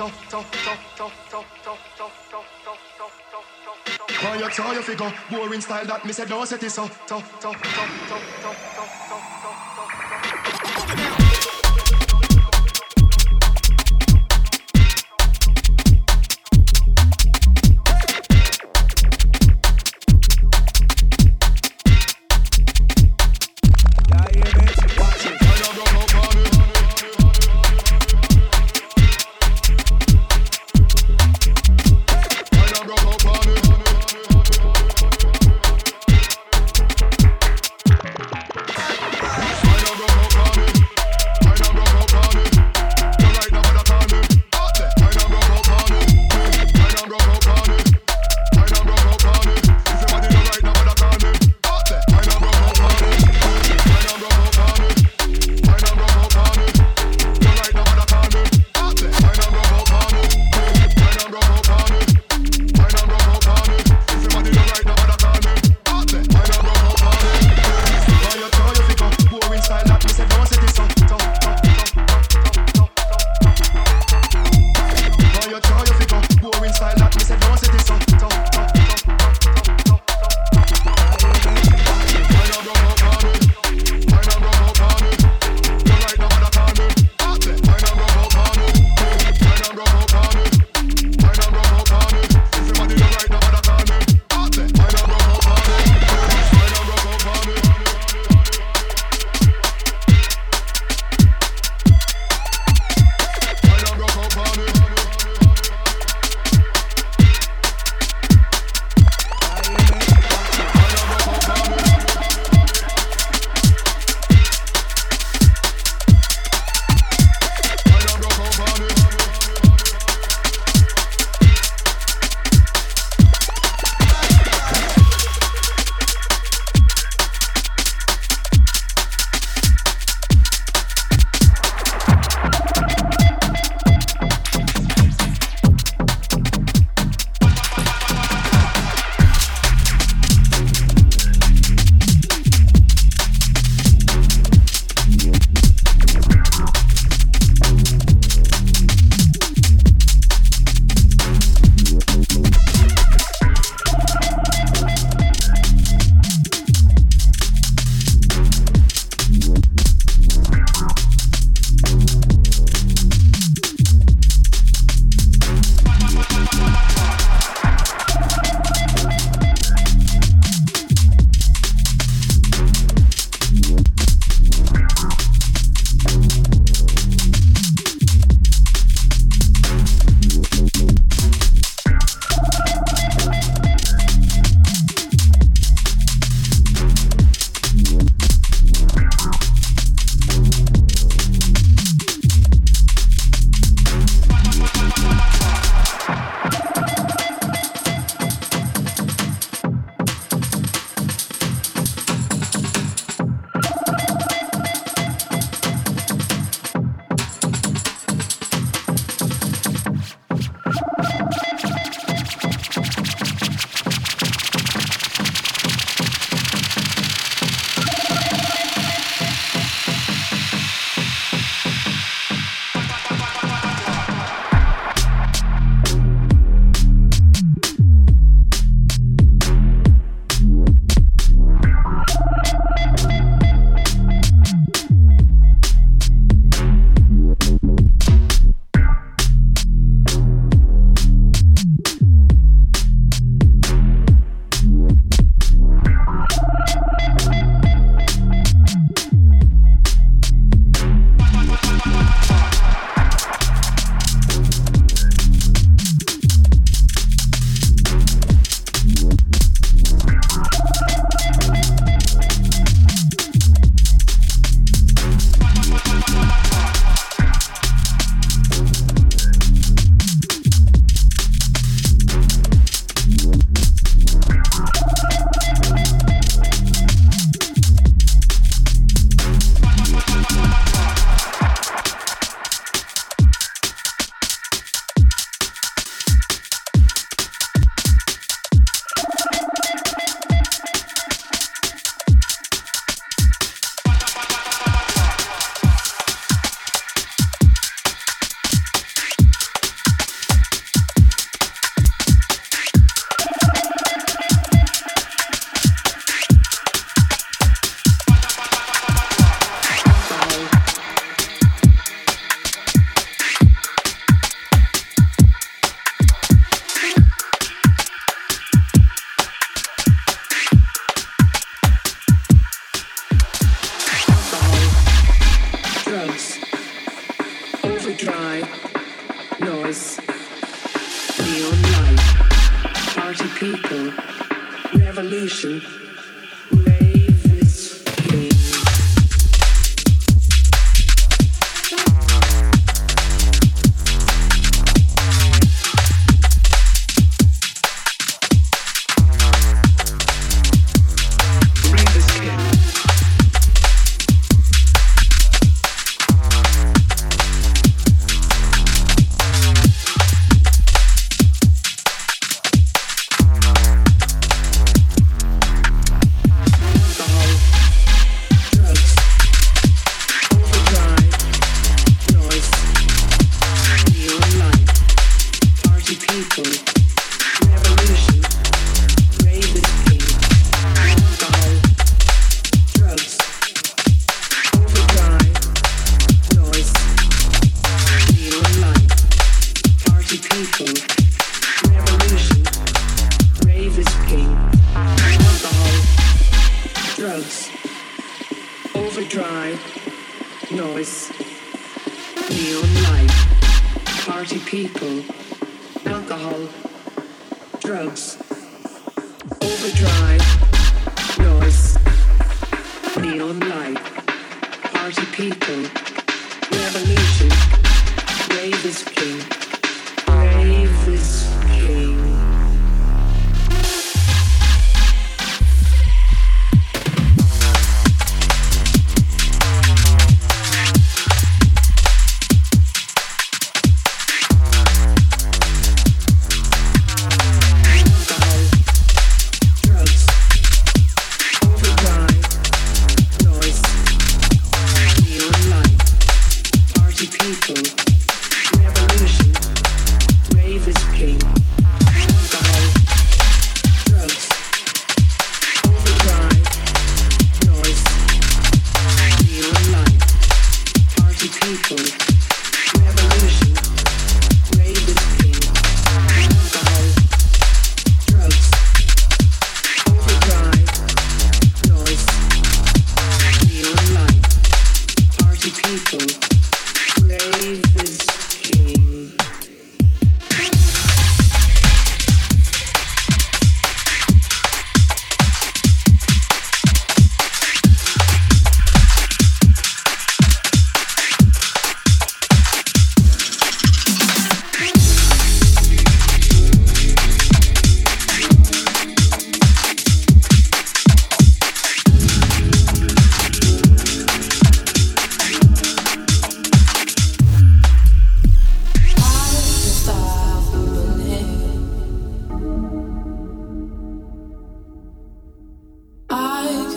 Why you saw your figure, boring style that me said no set is so.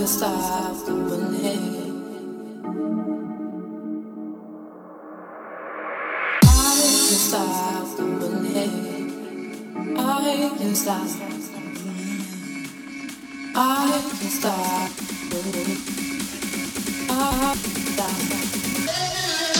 can stop the bullet. I can stop. I can stop. I can stop. I can stop.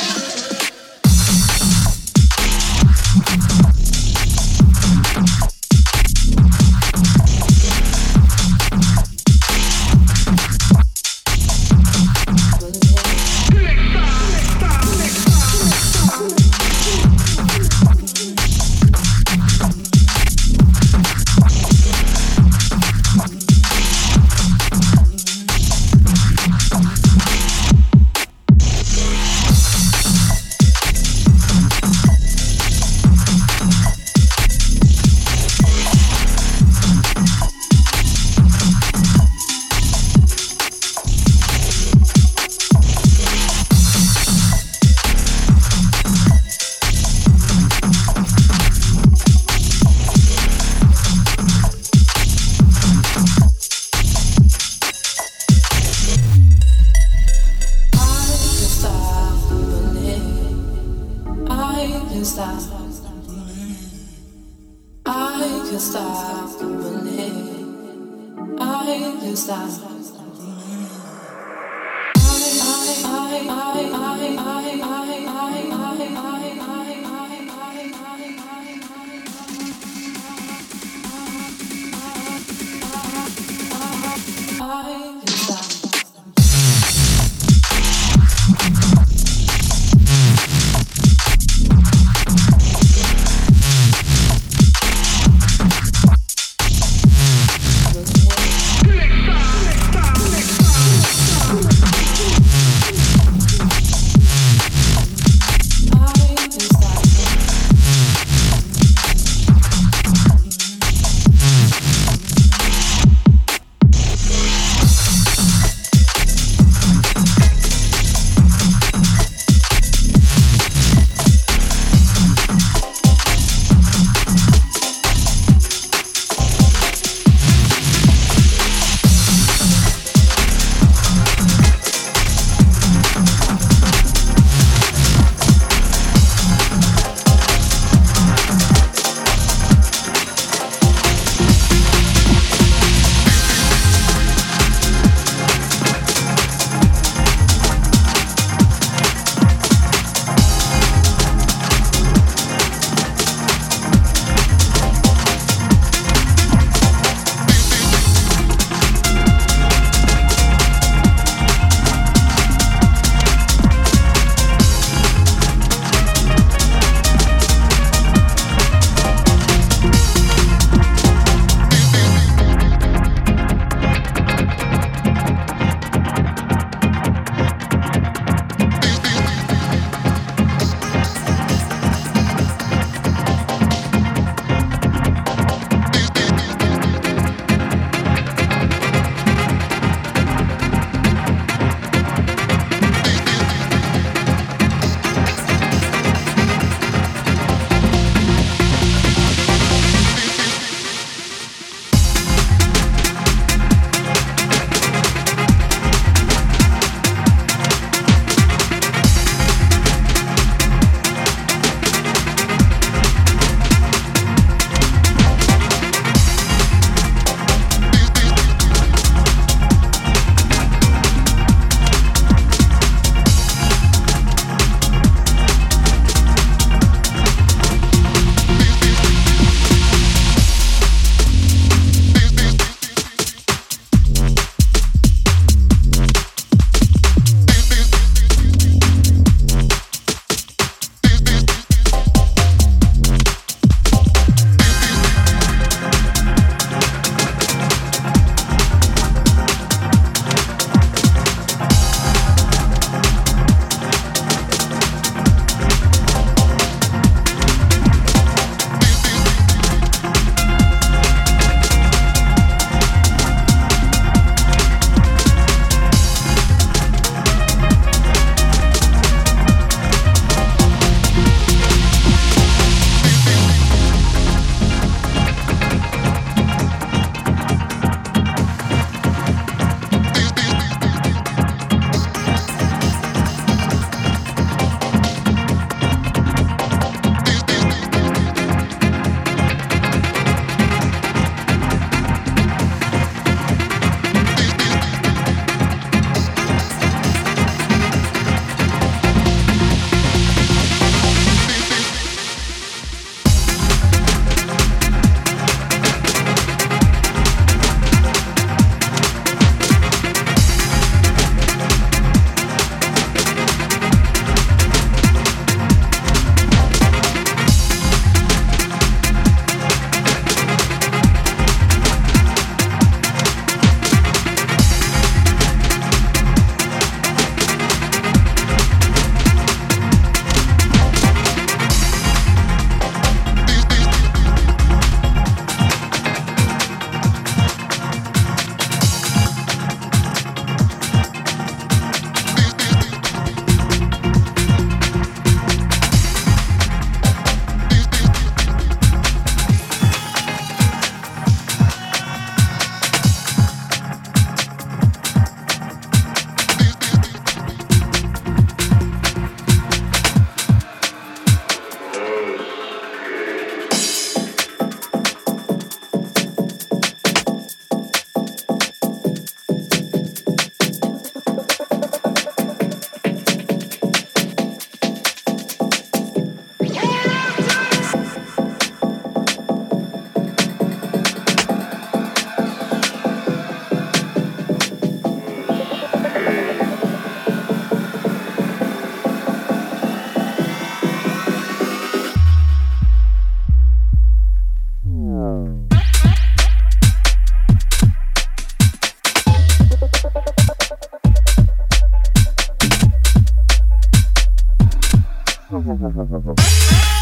哈哈哈哈哈。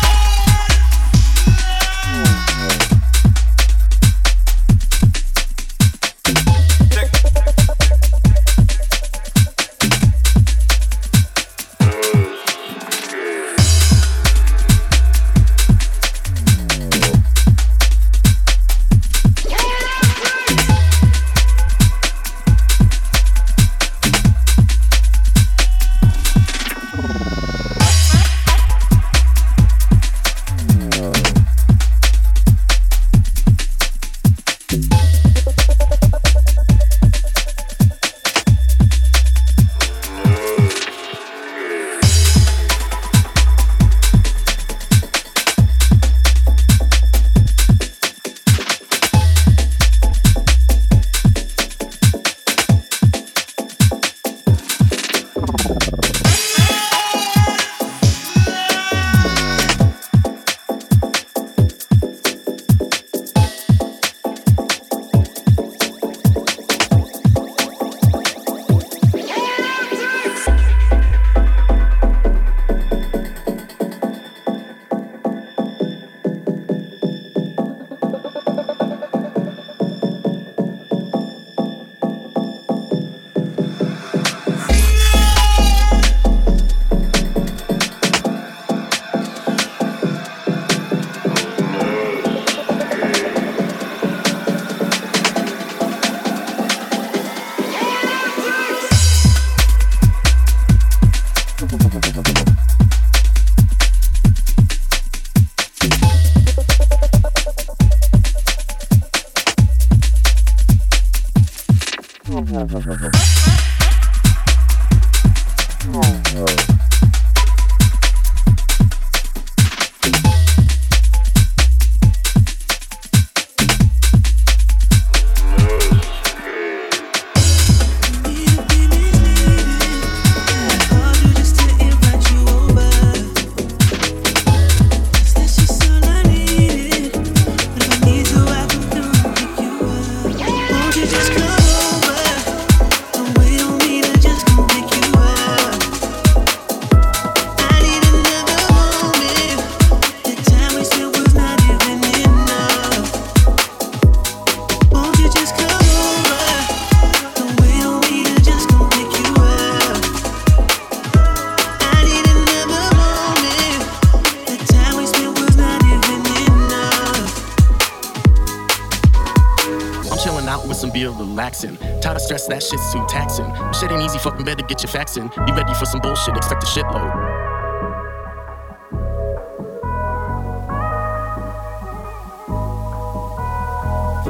that shit's too taxing. Shit ain't easy, fucking better get your facts in. Be ready for some bullshit, expect a shitload.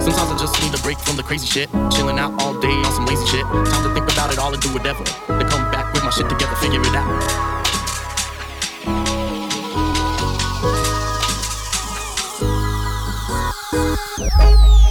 Sometimes I just need a break from the crazy shit. Chilling out all day on some lazy shit. Time to think about it all and do whatever. Then come back with my shit together, figure it out. Thank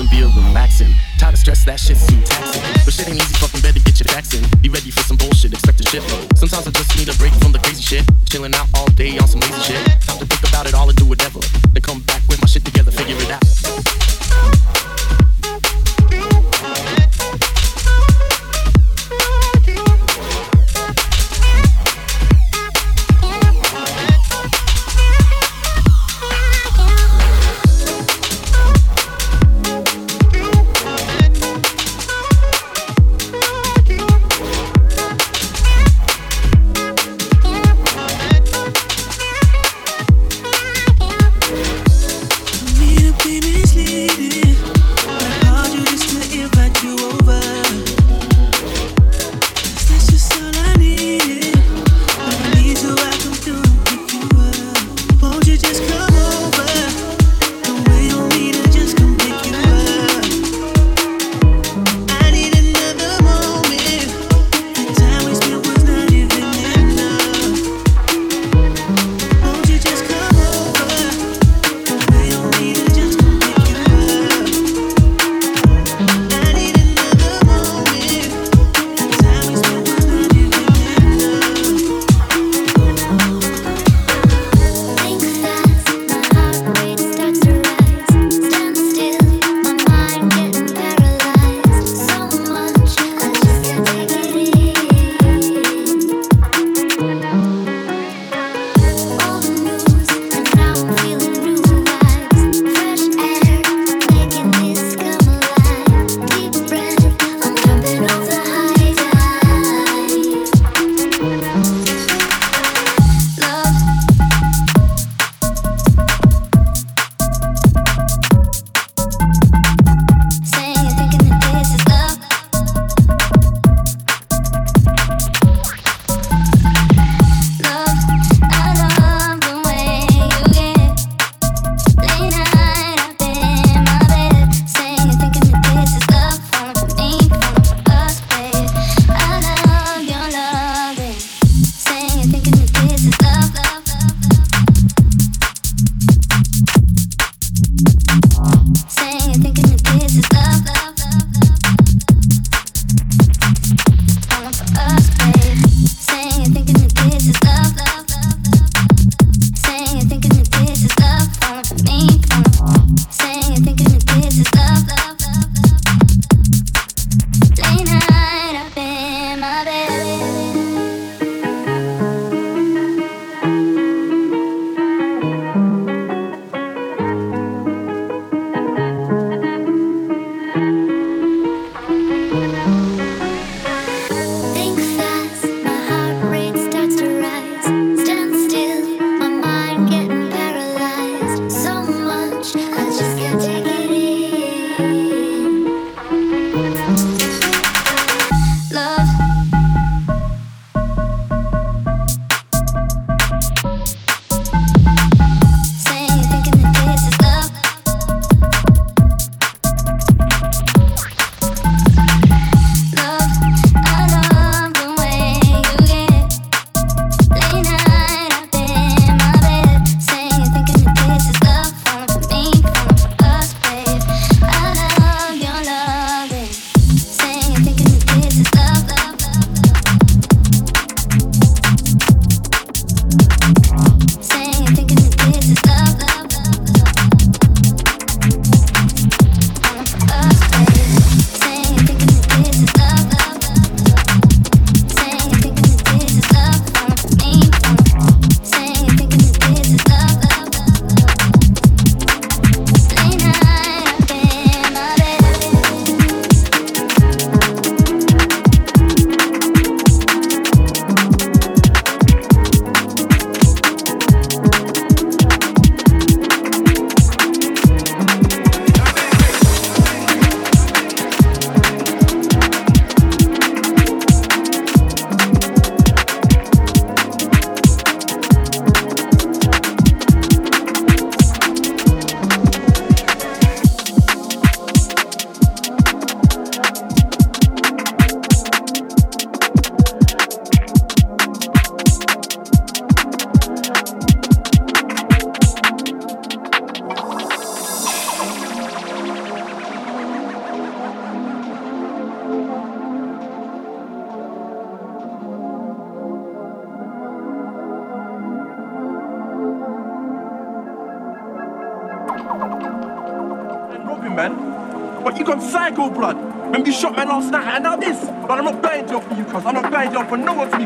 some beer relaxing. Tired of stress, that shit's too taxing. But shit ain't easy, fucking better get your facts in. Be ready for some bullshit, expect a shitload. Sometimes I just need a break from the crazy shit. Chilling out all day on some lazy shit. Time to think about it all and do whatever. Then come back with my shit together, figure it out.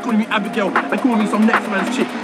calling me Abigail, they call me some next man's chick.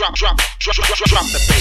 Drop, drop, drop, drop, drop, the bass,